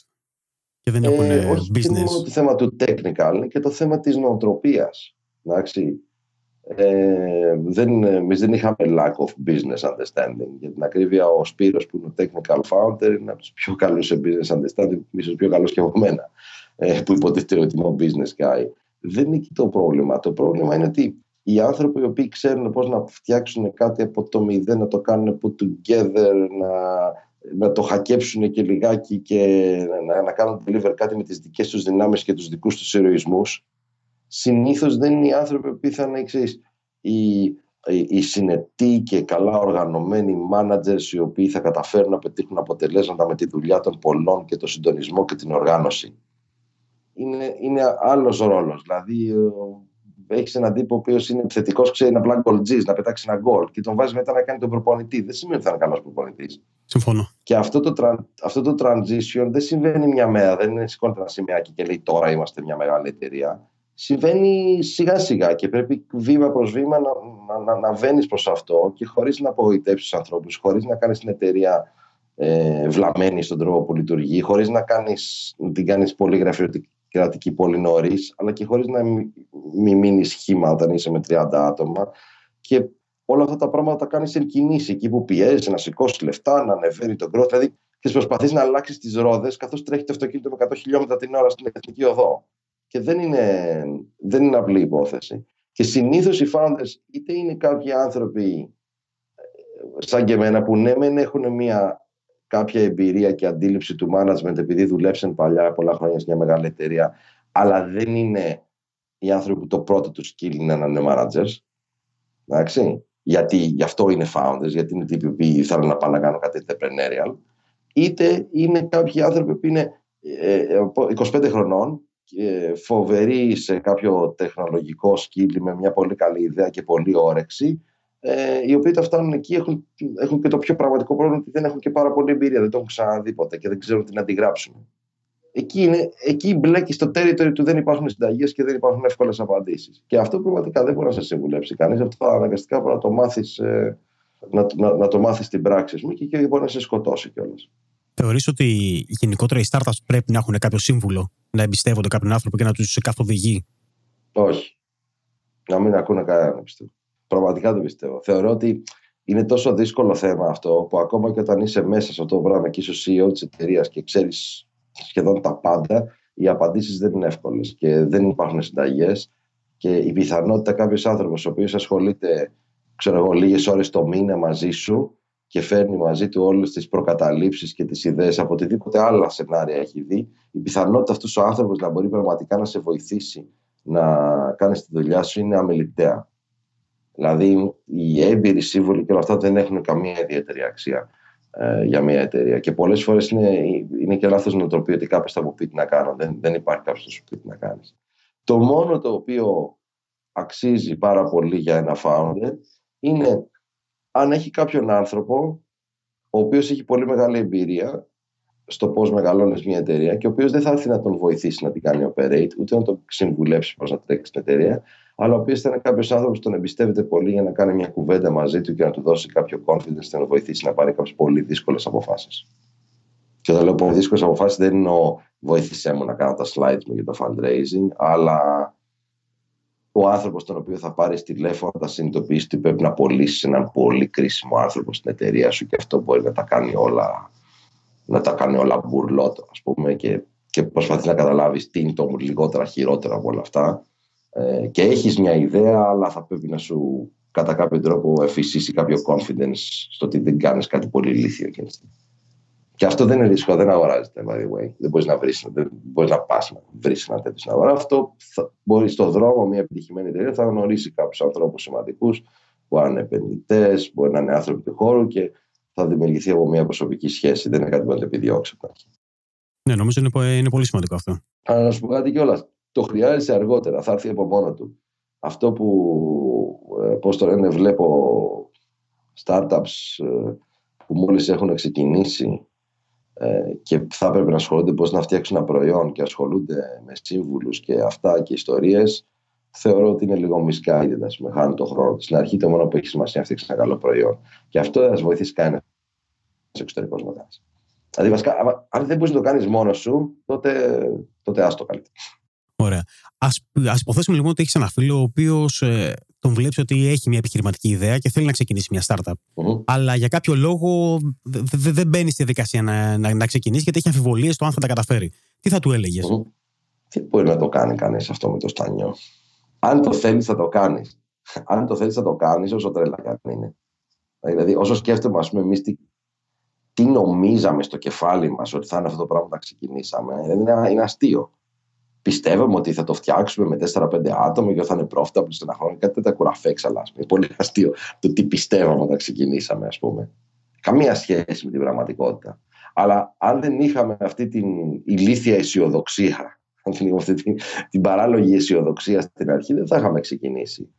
και δεν έχουν ε, όχι business. Είναι μόνο το θέμα του technical, είναι και το θέμα της νοοτροπίας. Ε, δεν, εμείς δεν είχαμε lack of business understanding. Για την ακρίβεια, ο Σπύρος που είναι ο technical founder είναι από τους πιο καλούς σε business understanding, ίσω πιο καλός και από μένα, ε, που υποτίθεται ότι είμαι ο business guy δεν είναι εκεί το πρόβλημα. Το πρόβλημα είναι ότι οι άνθρωποι οι οποίοι ξέρουν πώς να φτιάξουν κάτι από το μηδέν, να το κάνουν put together, να, να το χακέψουν και λιγάκι και να, να κάνουν deliver κάτι με τις δικές τους δυνάμεις και τους δικούς τους ηρωισμούς, συνήθως δεν είναι οι άνθρωποι που θα είναι εξής. Οι, οι συνετοί και καλά οργανωμένοι managers οι οποίοι θα καταφέρουν να πετύχουν αποτελέσματα με τη δουλειά των πολλών και το συντονισμό και την οργάνωση. Είναι, είναι άλλος ρόλος. Δηλαδή έχεις έναν τύπο ο οποίος είναι επιθετικός, ξέρει να πλάνει γκολτζή, να πετάξει ένα γκολ και τον βάζεις μετά να κάνει τον προπονητή. Δεν σημαίνει ότι θα είναι καλός προπονητής. Συμφωνώ. Και αυτό το, αυτό το transition δεν συμβαίνει μια μέρα. Δεν είναι σηκώνεται ένα σημαίακι και λέει τώρα είμαστε μια μεγάλη εταιρεία. Συμβαίνει σιγά σιγά και πρέπει βήμα προς βήμα να, να, να, να βαίνεις προς αυτό και χωρίς να απογοητεύσεις τους ανθρώπους, χωρίς να κάνεις την εταιρεία ε, βλαμμένη στον τρόπο που λειτουργεί, χωρίς να, κάνεις, να την κάνεις πολύ γραφειοκρατική κρατική πολύ νωρίς, αλλά και χωρίς να μην μη μείνεις σχήμα όταν είσαι με 30 άτομα. Και όλα αυτά τα πράγματα τα κάνεις εν κινήσει εκεί που πιέζεις, να σηκώσεις λεφτά, να ανεβαίνει τον growth. Δηλαδή, και προσπαθείς να αλλάξεις τις ρόδες καθώς τρέχει το αυτοκίνητο με 100 χιλιόμετρα την ώρα στην εθνική οδό. Και δεν είναι, δεν είναι απλή υπόθεση. Και συνήθως οι founders είτε είναι κάποιοι άνθρωποι ε, σαν και εμένα που ναι, μεν έχουν μια κάποια εμπειρία και αντίληψη του management επειδή δουλέψαν παλιά πολλά χρόνια σε μια μεγάλη εταιρεία, αλλά δεν είναι οι άνθρωποι που το πρώτο τους skill είναι να είναι managers. Εντάξει. Γιατί γι' αυτό είναι founders, γιατί είναι τύποι που θέλουν να πάνε να κάνουν κάτι entrepreneurial. Είτε είναι κάποιοι άνθρωποι που είναι 25 ε, χρονών και φοβεροί σε κάποιο τεχνολογικό skill με μια πολύ καλή ιδέα και πολύ όρεξη ε, οι οποίοι τα φτάνουν εκεί έχουν, έχουν και το πιο πραγματικό πρόβλημα ότι δεν έχουν και πάρα πολύ εμπειρία, δεν το έχουν ξαναδεί ποτέ και δεν ξέρουν τι να αντιγράψουν. Εκεί, είναι, εκεί μπλέκει στο territory του δεν υπάρχουν συνταγές και δεν υπάρχουν εύκολες απαντήσεις. Και αυτό πραγματικά δεν μπορεί να σε συμβουλέψει κανείς. Αυτό αναγκαστικά μπορεί να το μάθεις ε, να, να, να, το μάθεις στην πράξη σου και, και μπορεί να σε σκοτώσει κιόλας. Θεωρείς ότι γενικότερα οι startups πρέπει να έχουν κάποιο σύμβουλο, να εμπιστεύονται κάποιον άνθρωπο και να τους καθοδηγεί; Όχι. Να μην ακούνε κανέναν, πιστεύω. Πραγματικά το πιστεύω. Θεωρώ ότι είναι τόσο δύσκολο θέμα αυτό που ακόμα και όταν είσαι μέσα σε αυτό το πράγμα και είσαι CEO της εταιρείας και ξέρεις σχεδόν τα πάντα, οι απαντήσεις δεν είναι εύκολες και δεν υπάρχουν συνταγές. Και η πιθανότητα κάποιος άνθρωπος ο οποίος ασχολείται, ξέρω εγώ, λίγες ώρες το μήνα μαζί σου και φέρνει μαζί του όλες τις προκαταλήψεις και τις ιδέες από οτιδήποτε άλλα σενάρια έχει δει, η πιθανότητα αυτός ο άνθρωπος να μπορεί πραγματικά να σε βοηθήσει να κάνεις τη δουλειά σου είναι αμεληταία. Δηλαδή, οι έμπειροι σύμβολοι και όλα αυτά δεν έχουν καμία ιδιαίτερη αξία ε, για μια εταιρεία. Και πολλές φορές είναι, είναι και λάθος νοοτροπία ότι κάποιος θα μου πει τι να κάνω. Δεν, δεν υπάρχει κάποιος που σου πει τι να κάνεις. Το μόνο το οποίο αξίζει πάρα πολύ για ένα founder είναι αν έχει κάποιον άνθρωπο ο οποίος έχει πολύ μεγάλη εμπειρία στο πώς μεγαλώνεις μια εταιρεία και ο οποίος δεν θα έρθει να τον βοηθήσει να την κάνει operate, ούτε να τον συμβουλέψει πώς να τρέξει την εταιρεία, αλλά ο οποίος θα είναι κάποιος άνθρωπος που τον εμπιστεύεται πολύ για να κάνει μια κουβέντα μαζί του και να του δώσει κάποιο confidence και να τον βοηθήσει να πάρει κάποιες πολύ δύσκολες αποφάσεις. Και όταν λέω πολύ δύσκολες αποφάσεις, δεν εννοώ βοήθησέ μου να κάνω τα slides μου για το fundraising, αλλά ο άνθρωπος τον οποίο θα πάρεις τηλέφωνο θα συνειδητοποιήσεις ότι πρέπει να πωλήσεις έναν πολύ κρίσιμο άνθρωπο στην εταιρεία σου και αυτό μπορεί να τα κάνει όλα, να τα κάνει όλα μπουρλότο, ας πούμε, και, και προσπαθείς να καταλάβεις τι είναι το λιγότερα χειρότερο από όλα αυτά. Ε, και έχεις μια ιδέα αλλά θα πρέπει να σου κατά κάποιο τρόπο εφησίσει κάποιο confidence στο ότι δεν κάνεις κάτι πολύ ηλίθιο και αυτό δεν είναι ρίσκο, δεν αγοράζεται by the way. Δεν μπορείς να βρεις, δεν μπορείς να πας να βρεις ένα τέτοιο στην αγορά. Αυτό θα, μπορείς στον δρόμο μια επιτυχημένη εταιρεία θα γνωρίσει κάποιους ανθρώπους σημαντικούς, μπορεί να είναι επενδυτές, μπορεί να είναι άνθρωποι του χώρου και θα δημιουργηθεί από μια προσωπική σχέση. Δεν είναι κάτι που να το επιδιώξει από Ναι, νομίζω είναι, είναι πολύ σημαντικό αυτό. Αλλά να σου πω κάτι κιόλας το χρειάζεσαι αργότερα, θα έρθει από μόνο του. Αυτό που, ε, πώς το λένε, βλέπω startups ε, που μόλις έχουν ξεκινήσει ε, και θα έπρεπε να ασχολούνται πώς να φτιάξουν ένα προϊόν και ασχολούνται με σύμβουλους και αυτά και ιστορίες, θεωρώ ότι είναι λίγο μισκά να με χάνει το χρόνο. Στην αρχή το μόνο που έχει σημασία είναι να φτιάξεις ένα καλό προϊόν. Και αυτό δεν θα βοηθήσει κανένα εξωτερικός να κάνει. Δηλαδή, βασικά, αν δεν μπορείς να το κάνεις μόνος σου, τότε, τότε άστο καλύτερα. Ωραία. Α ας υποθέσουμε λοιπόν ότι έχεις ένα φίλο ο οποίος ε, τον βλέπεις ότι έχει μια επιχειρηματική ιδέα και θέλει να ξεκινήσει μια startup. Αλλά για κάποιο λόγο δεν μπαίνει στη διαδικασία να, να, να ξεκινήσει γιατί έχει αμφιβολίες στο αν θα τα καταφέρει. Τι θα του έλεγες; Τι μπορεί να το κάνει κανείς αυτό με το στάνιο; Αν το θέλεις, θα το κάνεις. Αν το θέλεις, θα το κάνεις όσο τρέλα κάνει είναι. Δηλαδή, όσο σκέφτομαι, ας πούμε, εμείς τι, τι νομίζαμε στο κεφάλι μας ότι θα είναι αυτό το πράγμα που θα ξεκινήσαμε, είναι, είναι αστείο πιστεύαμε ότι θα το φτιάξουμε με 4-5 άτομα και θα είναι profitable σε ένα χρόνο. Κάτι τέτοια κουραφέξαλα. Είναι πολύ αστείο το τι πιστεύαμε όταν ξεκινήσαμε, ας πούμε. Καμία σχέση με την πραγματικότητα. Αλλά αν δεν είχαμε αυτή την ηλίθια αισιοδοξία, (laughs) αν αυτή την, την παράλογη αισιοδοξία στην αρχή, δεν θα είχαμε ξεκινήσει.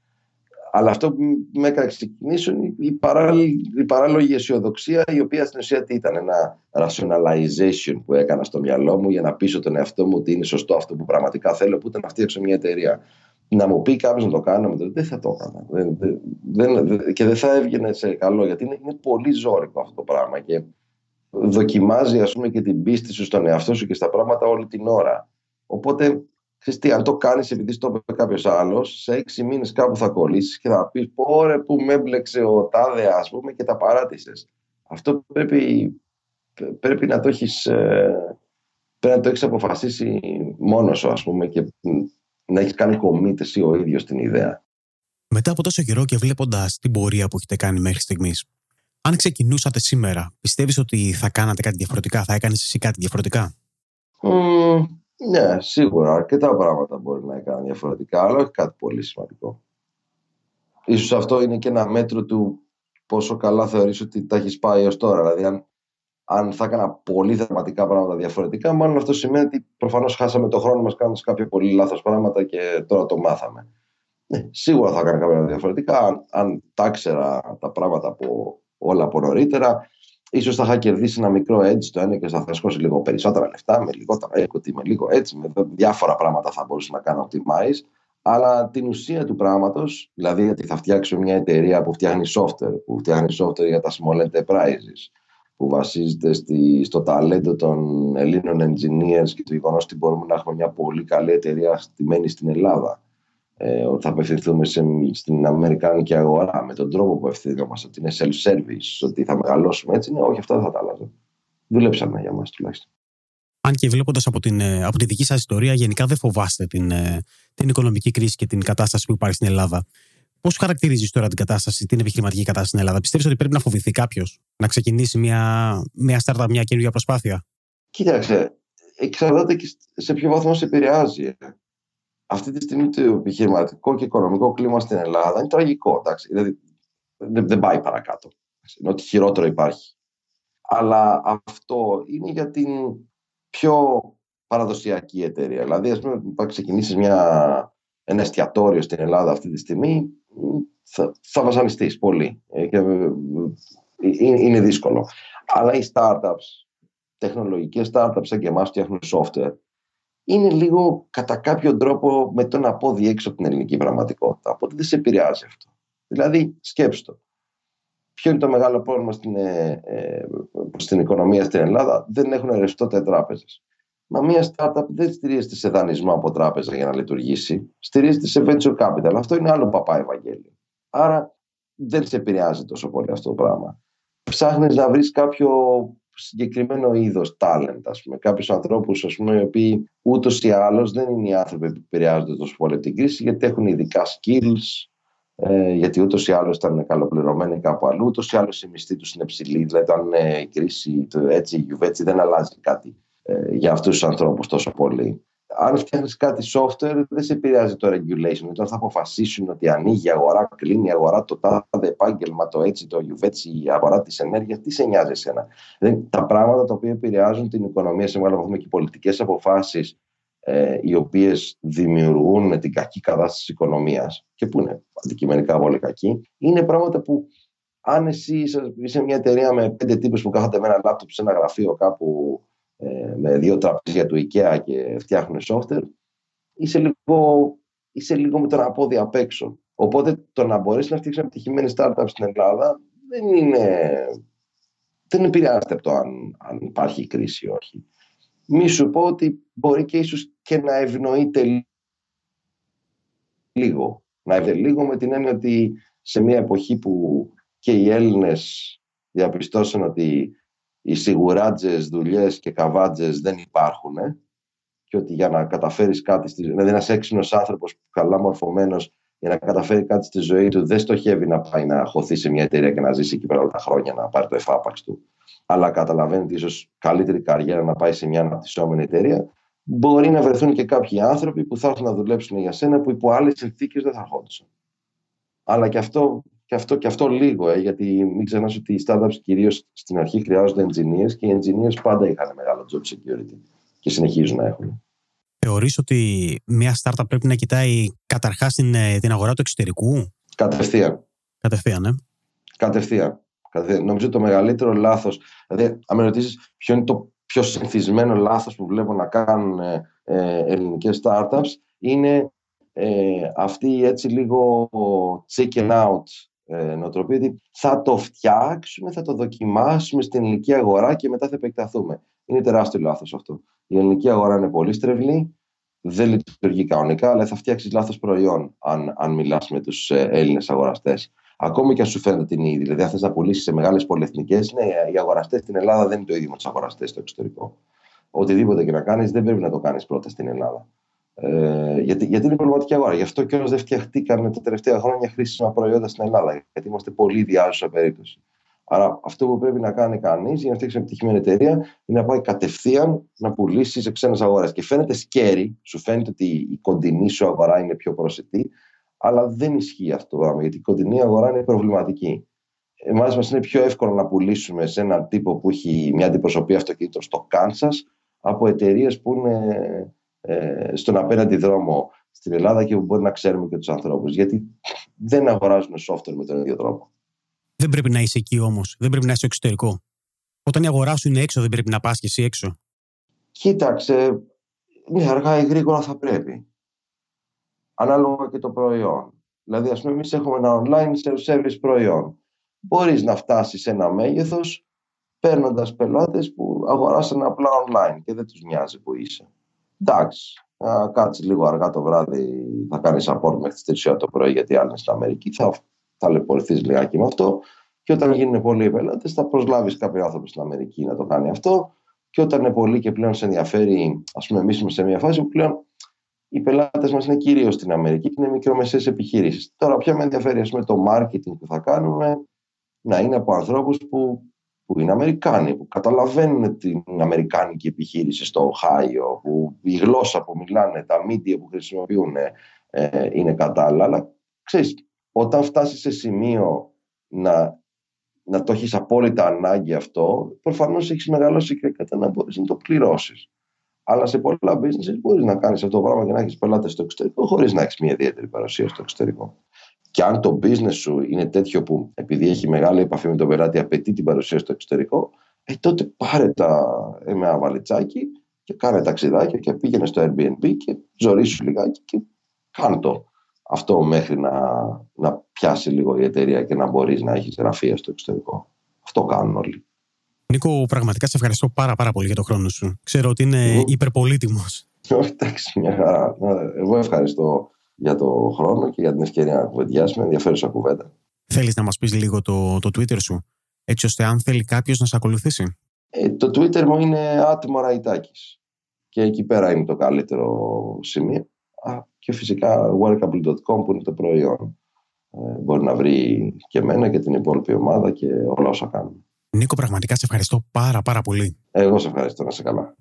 Αλλά αυτό που με έκανε να ξεκινήσω είναι η, παράλογη, η παράλογη αισιοδοξία, η οποία στην ουσία ήταν ένα rationalization που έκανα στο μυαλό μου για να πείσω τον εαυτό μου ότι είναι σωστό αυτό που πραγματικά θέλω, που ήταν να φτιάξω μια εταιρεία. Να μου πει κάποιος να το κάνω, δεν θα το έκανα. Δεν, δεν, και δεν θα έβγαινε σε καλό, γιατί είναι, είναι πολύ ζώρικο αυτό το πράγμα. Και δοκιμάζει, ας πούμε, και την πίστη σου στον εαυτό σου και στα πράγματα όλη την ώρα. Οπότε Ξέρεις τι, αν το κάνεις επειδή στο είπε κάποιος άλλος, σε έξι μήνες κάπου θα κολλήσεις και θα πεις: Πόρε που με έμπλεξε ο τάδε, ας πούμε, και τα παράτησες. Αυτό πρέπει, πρέπει να το έχεις ε, πρέπει να το έχεις αποφασίσει μόνος σου, ας πούμε, και να έχεις κάνει κομίτε εσύ ο ίδιος την ιδέα. Μετά από τόσο καιρό και βλέποντας την πορεία που έχετε κάνει μέχρι στιγμής, αν ξεκινούσατε σήμερα, πιστεύεις ότι θα κάνατε κάτι διαφορετικά, θα έκανες εσύ κάτι διαφορετικά; Ναι, σίγουρα. Αρκετά πράγματα μπορεί να έκανε διαφορετικά, αλλά όχι κάτι πολύ σημαντικό. Ίσως αυτό είναι και ένα μέτρο του πόσο καλά θεωρείς ότι τα έχεις πάει ως τώρα. Δηλαδή, αν, αν θα έκανα πολύ δραματικά πράγματα διαφορετικά, μάλλον αυτό σημαίνει ότι προφανώς χάσαμε το χρόνο μας κάνοντας κάποια πολύ λάθος πράγματα και τώρα το μάθαμε. Ναι, σίγουρα θα έκανα κάποια διαφορετικά. Αν, αν τα ξέρα τα πράγματα από όλα από νωρίτερα, ίσως θα είχα κερδίσει ένα μικρό έτσι το ένα και θα θρασκώσει λίγο περισσότερα λεφτά, με λιγότερα equity, με λίγο έτσι, με διάφορα πράγματα θα μπορούσα να κάνω optimize. Αλλά την ουσία του πράγματος, δηλαδή ότι θα φτιάξω μια εταιρεία που φτιάχνει software, που φτιάχνει software για τα small enterprises, που βασίζεται στη, στο ταλέντο των Ελλήνων engineers και το γεγονός ότι μπορούμε να έχουμε μια πολύ καλή εταιρεία στημένη στην Ελλάδα ε, ότι θα απευθυνθούμε σε, στην Αμερικάνικη αγορά με τον τρόπο που ευθυνόμαστε, ότι είναι self-service, ότι θα μεγαλώσουμε έτσι. Ναι, όχι, αυτά δεν θα τα αλλάζω. Δουλέψαμε για μας τουλάχιστον. Αν και βλέποντας από, την, ε, από τη δική σας ιστορία, γενικά δεν φοβάστε την, ε, την οικονομική κρίση και την κατάσταση που υπάρχει στην Ελλάδα. Πώς χαρακτηρίζεις τώρα την κατάσταση, την επιχειρηματική κατάσταση στην Ελλάδα, Πιστεύεις ότι πρέπει να φοβηθεί κάποιος να ξεκινήσει μια, μια startup, μια καινούργια προσπάθεια; Κοίταξε, εξαρτάται και σε ποιο βαθμό σε επηρεάζει αυτή τη στιγμή το επιχειρηματικό και οικονομικό κλίμα στην Ελλάδα είναι τραγικό. Εντάξει. Δηλαδή, δεν, πάει παρακάτω. Είναι ότι χειρότερο υπάρχει. Αλλά αυτό είναι για την πιο παραδοσιακή εταιρεία. Δηλαδή, ας πούμε, θα ξεκινήσεις μια, ένα εστιατόριο στην Ελλάδα αυτή τη στιγμή, θα, θα βασανιστείς πολύ. Ε, και, ε, είναι δύσκολο. Αλλά οι startups, τεχνολογικές startups σαν και εμάς φτιάχνουν software, είναι λίγο κατά κάποιο τρόπο με τον απόδι έξω από την ελληνική πραγματικότητα. Οπότε δεν σε επηρεάζει αυτό. Δηλαδή, σκέψτε το. Ποιο είναι το μεγάλο πρόβλημα στην, ε, ε, στην οικονομία στην Ελλάδα, δεν έχουν ρευστότητα τράπεζε. Μα μια startup δεν στηρίζεται σε δανεισμό από τράπεζα για να λειτουργήσει, στηρίζεται σε venture capital. Αυτό είναι άλλο παπά Ευαγγέλιο. Άρα δεν σε επηρεάζει τόσο πολύ αυτό το πράγμα. Ψάχνεις να βρεις κάποιο συγκεκριμένο είδος talent, ας πούμε. Κάποιους ανθρώπους, ας πούμε, οι οποίοι ούτως ή άλλως δεν είναι οι άνθρωποι που επηρεάζονται τόσο πολύ από την κρίση, γιατί έχουν ειδικά skills, ε, γιατί ούτως ή άλλως ήταν καλοπληρωμένοι κάπου αλλού, ούτως ή άλλως η μισθή τους είναι ψηλή. Δηλαδή, όταν ε, η κρίση, το έτσι, η γιουβέτσι δεν αλλάζει κάτι ε, για αυτούς τους ανθρώπους τόσο πολύ αν φτιάχνεις κάτι software, δεν σε επηρεάζει το regulation. Όταν θα αποφασίσουν ότι ανοίγει η αγορά, κλείνει η αγορά, το τάδε επάγγελμα, το έτσι, το γιουβέτσι, η αγορά της ενέργειας, τι σε νοιάζει εσένα; τα πράγματα τα οποία επηρεάζουν την οικονομία σε μεγάλο βαθμό και οι πολιτικές αποφάσεις ε, οι οποίες δημιουργούν την κακή κατάσταση της οικονομίας και που είναι αντικειμενικά πολύ κακή, είναι πράγματα που αν εσύ είσαι μια εταιρεία με πέντε τύπους που κάθονται με ένα λάπτοπ σε ένα γραφείο κάπου ε, με δύο τραπέζια του IKEA και φτιάχνουν software, είσαι λίγο, είσαι λίγο με τον απόδι απ' έξω. Οπότε το να μπορέσει να φτιάξεις ένα επιτυχημένη startup στην Ελλάδα δεν είναι. Δεν επηρεάζεται από το αν, αν υπάρχει κρίση ή όχι. Μη σου πω ότι μπορεί και ίσως και να ευνοείται λίγο. Να ευνοείται λίγο με την έννοια ότι σε μια εποχή που και οι Έλληνες διαπιστώσαν ότι οι σιγουράτζες, δουλειές και καβάτζες δεν υπάρχουν και ότι για να καταφέρεις κάτι, στη... δηλαδή ένας έξυπνος άνθρωπος καλά μορφωμένος για να καταφέρει κάτι στη ζωή του δεν στοχεύει να πάει να χωθεί σε μια εταιρεία και να ζήσει εκεί πέρα όλα τα χρόνια να πάρει το εφάπαξ του αλλά καταλαβαίνει ότι ίσως καλύτερη καριέρα να πάει σε μια αναπτυσσόμενη εταιρεία μπορεί να βρεθούν και κάποιοι άνθρωποι που θα έρθουν να δουλέψουν για σένα που υπό άλλες συνθήκες δεν θα ερχόντουσαν. Αλλά και αυτό, και αυτό, και αυτό λίγο, ε, γιατί μην ξεχνάς ότι οι startups κυρίως στην αρχή χρειάζονται engineers και οι engineers πάντα είχαν μεγάλο job security και συνεχίζουν να έχουν. Θεωρείς ότι μια startup πρέπει να κοιτάει καταρχάς την, ε, την αγορά του εξωτερικού; Κατευθείαν. Κατευθείαν, ναι. Κατευθείαν. Κατευθείαν. Νομίζω το μεγαλύτερο λάθος, δηλαδή αν με ρωτήσεις ποιο είναι το πιο συνηθισμένο λάθος που βλέπω να κάνουν ε, ε ελληνικές startups είναι ε, αυτή έτσι λίγο chicken out ε, νοοτροπία ότι θα το φτιάξουμε, θα το δοκιμάσουμε στην ελληνική αγορά και μετά θα επεκταθούμε. Είναι τεράστιο λάθος αυτό. Η ελληνική αγορά είναι πολύ στρεβλή, δεν λειτουργεί κανονικά, αλλά θα φτιάξεις λάθος προϊόν αν, αν μιλάς με τους ε, Έλληνες αγοραστές. Ακόμη και αν σου φαίνεται την ίδια. Δηλαδή, αν θες να πουλήσεις σε μεγάλες πολυεθνικές, ναι, οι αγοραστές στην Ελλάδα δεν είναι το ίδιο με τους αγοραστές στο εξωτερικό. Οτιδήποτε και να κάνεις, δεν πρέπει να το κάνεις πρώτα στην Ελλάδα. Ε, γιατί, γιατί είναι προβληματική αγορά. Γι' αυτό κιόλας δεν φτιαχτήκαν τα τελευταία χρόνια χρήσιμα προϊόντα στην Ελλάδα. Γιατί είμαστε πολύ διάζουσα περίπτωση. Άρα, αυτό που πρέπει να κάνει κανείς για να φτιάξει μια επιτυχημένη εταιρεία είναι να πάει κατευθείαν να πουλήσει σε ξένες αγορές. Και φαίνεται σκέρι, σου φαίνεται ότι η κοντινή σου αγορά είναι πιο προσιτή, αλλά δεν ισχύει αυτό το πράγμα, γιατί η κοντινή αγορά είναι προβληματική. Εμάς μας είναι πιο εύκολο να πουλήσουμε σε έναν τύπο που έχει μια αντιπροσωπεία αυτοκίνητων στο Κάνσα από εταιρείες που είναι ε, στον απέναντι δρόμο στην Ελλάδα και που μπορεί να ξέρουμε και τους ανθρώπους. Γιατί δεν αγοράζουν software με τον ίδιο τρόπο. Δεν πρέπει να είσαι εκεί όμως. Δεν πρέπει να είσαι εξωτερικό. Όταν η αγοράς σου είναι έξω, δεν πρέπει να πας και εσύ έξω. Κοίταξε. Ναι, αργά ή γρήγορα θα πρέπει. Ανάλογα και το προϊόν. Δηλαδή, ας πούμε, εμείς έχουμε ένα online service προϊόν. Μπορείς να φτάσεις σε ένα μέγεθος παίρνοντας πελάτες που αγοράσαν απλά online και δεν τους νοιάζει που είσαι. Εντάξει, κάτσει λίγο αργά το βράδυ, θα κάνεις support μέχρι τις 3 το πρωί γιατί άλλοι στην Αμερική. Θα ταλαιπωρηθείς λιγάκι με αυτό. Και όταν γίνουν πολλοί οι πελάτες, θα προσλάβεις κάποιο άνθρωπο στην Αμερική να το κάνει αυτό. Και όταν είναι πολλοί και πλέον σε ενδιαφέρει, ας πούμε, εμείς είμαστε σε μια φάση που πλέον οι πελάτες μας είναι κυρίως στην Αμερική και είναι μικρομεσαίες επιχειρήσεις. Τώρα, πια με ενδιαφέρει, ας πούμε, το marketing που θα κάνουμε να είναι από ανθρώπους που, που είναι Αμερικάνοι, που καταλαβαίνουν την Αμερικάνικη επιχείρηση στο Οχάιο, που η γλώσσα που μιλάνε, τα media που χρησιμοποιούν ε, είναι κατάλληλα. Αλλά ξέρεις, όταν φτάσεις σε σημείο να, να το έχεις απόλυτα ανάγκη αυτό, προφανώς έχεις μεγαλώσει και κατά να μπορείς να το πληρώσεις. Αλλά σε πολλά business μπορείς να κάνεις αυτό το πράγμα και να έχεις πελάτες στο εξωτερικό, χωρίς να έχεις μια ιδιαίτερη παρουσία στο εξωτερικό. Και αν το business σου είναι τέτοιο που επειδή έχει μεγάλη επαφή με τον πελάτη, απαιτεί την παρουσία στο εξωτερικό, ε, τότε πάρε τα ε, με ένα βαλιτσάκι και κάνε ταξιδάκια και πήγαινε στο Airbnb και ζωρίσου λιγάκι και κάνε το αυτό μέχρι να, να πιάσει λίγο η εταιρεία και να μπορείς να έχεις γραφεία στο εξωτερικό. Αυτό κάνουν όλοι. Νίκο, πραγματικά σε ευχαριστώ πάρα, πάρα πολύ για τον χρόνο σου. Ξέρω ότι είναι mm. υπερπολίτημος. (laughs) Εντάξει, μια χαρά. Εγώ ευχαριστώ για τον χρόνο και για την ευκαιρία να κουβεντιάσουμε. Ενδιαφέρουσα κουβέντα. Θέλεις να μας πεις λίγο το, το Twitter σου, έτσι ώστε αν θέλει κάποιος να σε ακολουθήσει; Ε, το Twitter μου είναι άτιμο Ραϊτάκης. Και εκεί πέρα είναι το καλύτερο σημείο και φυσικά workable.com που είναι το προϊόν. Ε, μπορεί να βρει και εμένα και την υπόλοιπη ομάδα και όλα όσα κάνουμε. Νίκο, πραγματικά σε ευχαριστώ πάρα πάρα πολύ. Εγώ σε ευχαριστώ, να σε καλά.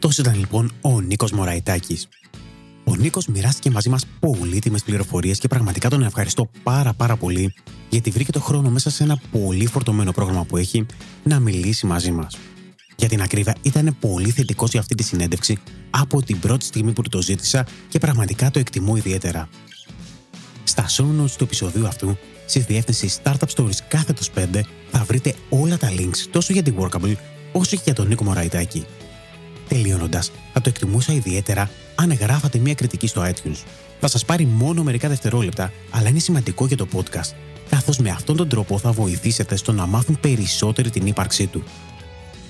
Α, αυτός ήταν λοιπόν ο Νίκος Μωραϊτάκης. Ο Νίκος μοιράστηκε μαζί μας πολύτιμες πληροφορίες και πραγματικά τον ευχαριστώ πάρα πάρα πολύ γιατί βρήκε το χρόνο μέσα σε ένα πολύ φορτωμένο πρόγραμμα που έχει να μιλήσει μαζί μας. Για την ακρίβεια, ήταν πολύ θετικός για αυτή τη συνέντευξη από την πρώτη στιγμή που το ζήτησα και πραγματικά το εκτιμώ ιδιαίτερα. Στα show notes του επεισοδίου αυτού, στη διεύθυνση Startup Stories κάθετος 5, θα βρείτε όλα τα links τόσο για την Workable όσο και για τον Νίκο Μωραϊτάκη. Τελειώνοντας, θα το εκτιμούσα ιδιαίτερα αν γράφατε μια κριτική στο iTunes. Θα σας πάρει μόνο μερικά δευτερόλεπτα, αλλά είναι σημαντικό για το podcast, καθώς με αυτόν τον τρόπο θα βοηθήσετε στο να μάθουν περισσότεροι την ύπαρξή του.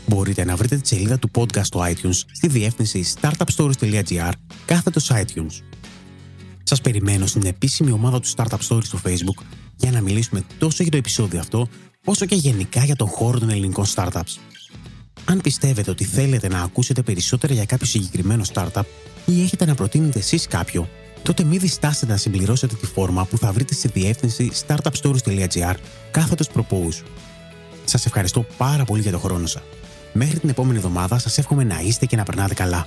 Μπορείτε να βρείτε τη σελίδα του podcast στο iTunes στη διεύθυνση startupstories.gr κάθετος iTunes. Σας περιμένω στην επίσημη ομάδα του Startup Stories στο Facebook για να μιλήσουμε τόσο για το επεισόδιο αυτό, όσο και γενικά για τον χώρο των ελληνικών startups. Αν πιστεύετε ότι θέλετε να ακούσετε περισσότερα για κάποιο συγκεκριμένο startup ή έχετε να προτείνετε εσείς κάποιο, τότε μην διστάσετε να συμπληρώσετε τη φόρμα που θα βρείτε στη διεύθυνση startupstories.gr κάθετος propose. Σας ευχαριστώ πάρα πολύ για τον χρόνο σας. Μέχρι την επόμενη εβδομάδα σας εύχομαι να είστε και να περνάτε καλά.